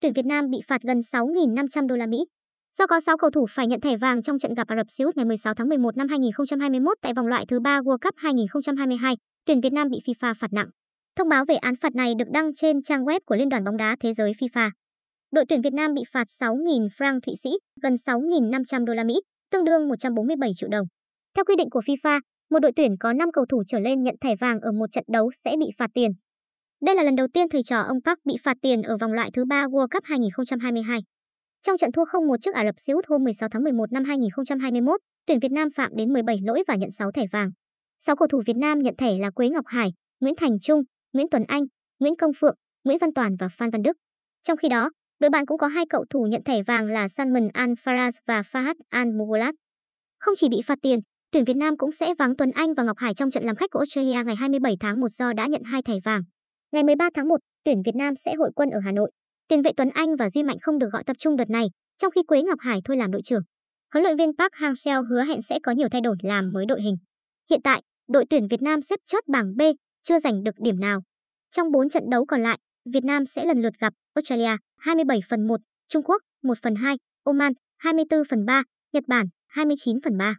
tuyển Việt Nam bị phạt gần 6.500 đô la Mỹ. Do có 6 cầu thủ phải nhận thẻ vàng trong trận gặp Ả Rập Xê Út ngày 16 tháng 11 năm 2021 tại vòng loại thứ 3 World Cup 2022, tuyển Việt Nam bị FIFA phạt nặng. Thông báo về án phạt này được đăng trên trang web của Liên đoàn bóng đá thế giới FIFA. Đội tuyển Việt Nam bị phạt 6.000 franc Thụy Sĩ, gần 6.500 đô la Mỹ, tương đương 147 triệu đồng. Theo quy định của FIFA, một đội tuyển có 5 cầu thủ trở lên nhận thẻ vàng ở một trận đấu sẽ bị phạt tiền. Đây là lần đầu tiên thầy trò ông Park bị phạt tiền ở vòng loại thứ 3 World Cup 2022. Trong trận thua 0-1 trước Ả Rập Xê Út hôm 16 tháng 11 năm 2021, tuyển Việt Nam phạm đến 17 lỗi và nhận 6 thẻ vàng. 6 cầu thủ Việt Nam nhận thẻ là Quế Ngọc Hải, Nguyễn Thành Trung, Nguyễn Tuấn Anh, Nguyễn Công Phượng, Nguyễn Văn Toàn và Phan Văn Đức. Trong khi đó, đội bạn cũng có hai cậu thủ nhận thẻ vàng là Salman Al Faraz và Fahad Al Mughlat. Không chỉ bị phạt tiền, tuyển Việt Nam cũng sẽ vắng Tuấn Anh và Ngọc Hải trong trận làm khách của Australia ngày 27 tháng 1 do đã nhận hai thẻ vàng. Ngày 13 tháng 1, tuyển Việt Nam sẽ hội quân ở Hà Nội. Tiền vệ Tuấn Anh và Duy Mạnh không được gọi tập trung đợt này, trong khi Quế Ngọc Hải thôi làm đội trưởng. Huấn luyện viên Park Hang-seo hứa hẹn sẽ có nhiều thay đổi làm mới đội hình. Hiện tại, đội tuyển Việt Nam xếp chót bảng B, chưa giành được điểm nào. Trong 4 trận đấu còn lại, Việt Nam sẽ lần lượt gặp Australia 27 phần 1, Trung Quốc 1 phần 2, Oman 24 phần 3, Nhật Bản 29 phần 3.